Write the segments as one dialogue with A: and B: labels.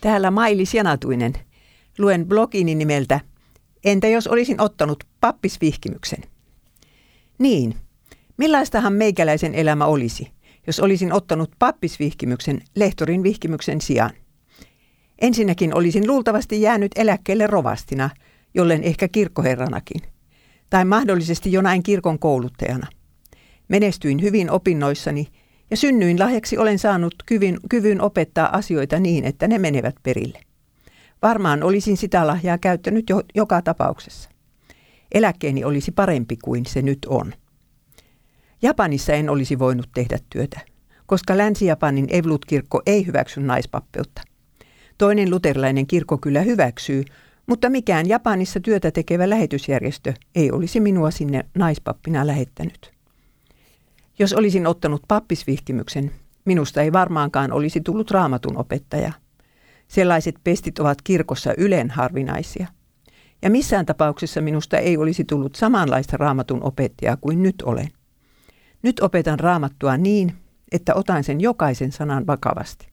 A: Täällä Mailis Janatuinen. Luen blogini nimeltä Entä jos olisin ottanut pappisvihkimyksen? Niin, millaistahan meikäläisen elämä olisi, jos olisin ottanut pappisvihkimyksen lehtorin vihkimyksen sijaan? Ensinnäkin olisin luultavasti jäänyt eläkkeelle rovastina, jollen ehkä kirkkoherranakin, tai mahdollisesti jonain kirkon kouluttajana. Menestyin hyvin opinnoissani ja synnyin lahjaksi olen saanut kyvyn, kyvyn opettaa asioita niin, että ne menevät perille. Varmaan olisin sitä lahjaa käyttänyt jo, joka tapauksessa. Eläkkeeni olisi parempi kuin se nyt on. Japanissa en olisi voinut tehdä työtä, koska Länsi-Japanin Evlut-kirkko ei hyväksy naispappeutta. Toinen luterilainen kirkko kyllä hyväksyy, mutta mikään Japanissa työtä tekevä lähetysjärjestö ei olisi minua sinne naispappina lähettänyt. Jos olisin ottanut pappisvihkimyksen, minusta ei varmaankaan olisi tullut raamatun opettaja. Sellaiset pestit ovat kirkossa ylen harvinaisia. Ja missään tapauksessa minusta ei olisi tullut samanlaista raamatun opettajaa kuin nyt olen. Nyt opetan raamattua niin, että otan sen jokaisen sanan vakavasti.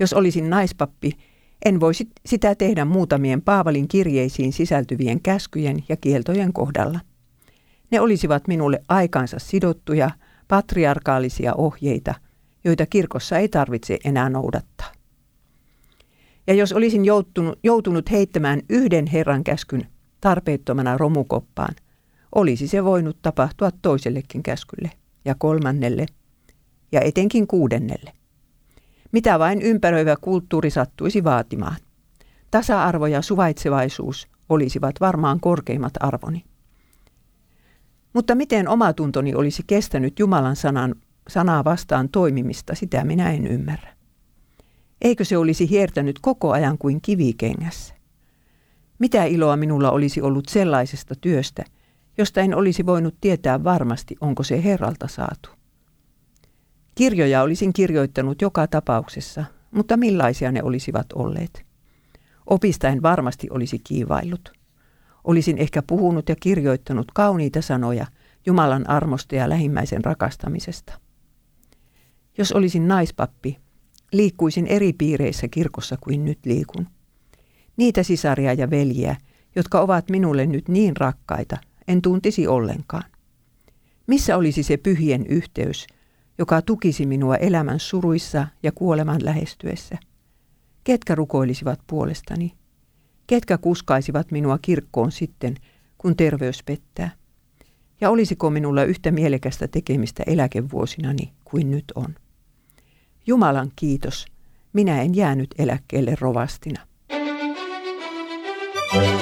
A: Jos olisin naispappi, en voisi sitä tehdä muutamien Paavalin kirjeisiin sisältyvien käskyjen ja kieltojen kohdalla. Ne olisivat minulle aikansa sidottuja, patriarkaalisia ohjeita, joita kirkossa ei tarvitse enää noudattaa. Ja jos olisin joutunut, joutunut heittämään yhden Herran käskyn tarpeettomana romukoppaan, olisi se voinut tapahtua toisellekin käskylle ja kolmannelle ja etenkin kuudennelle. Mitä vain ympäröivä kulttuuri sattuisi vaatimaan. Tasa-arvo ja suvaitsevaisuus olisivat varmaan korkeimmat arvoni. Mutta miten omatuntoni olisi kestänyt Jumalan sanan, sanaa vastaan toimimista, sitä minä en ymmärrä. Eikö se olisi hiertänyt koko ajan kuin kivikengässä? Mitä iloa minulla olisi ollut sellaisesta työstä, josta en olisi voinut tietää varmasti, onko se Herralta saatu? Kirjoja olisin kirjoittanut joka tapauksessa, mutta millaisia ne olisivat olleet? Opista en varmasti olisi kiivaillut. Olisin ehkä puhunut ja kirjoittanut kauniita sanoja Jumalan armosta ja lähimmäisen rakastamisesta. Jos olisin naispappi, liikkuisin eri piireissä kirkossa kuin nyt liikun. Niitä sisaria ja veljiä, jotka ovat minulle nyt niin rakkaita, en tuntisi ollenkaan. Missä olisi se pyhien yhteys, joka tukisi minua elämän suruissa ja kuoleman lähestyessä? Ketkä rukoilisivat puolestani? Ketkä kuskaisivat minua kirkkoon sitten, kun terveys pettää? Ja olisiko minulla yhtä mielekästä tekemistä eläkevuosinani kuin nyt on? Jumalan kiitos, minä en jäänyt eläkkeelle rovastina. thank you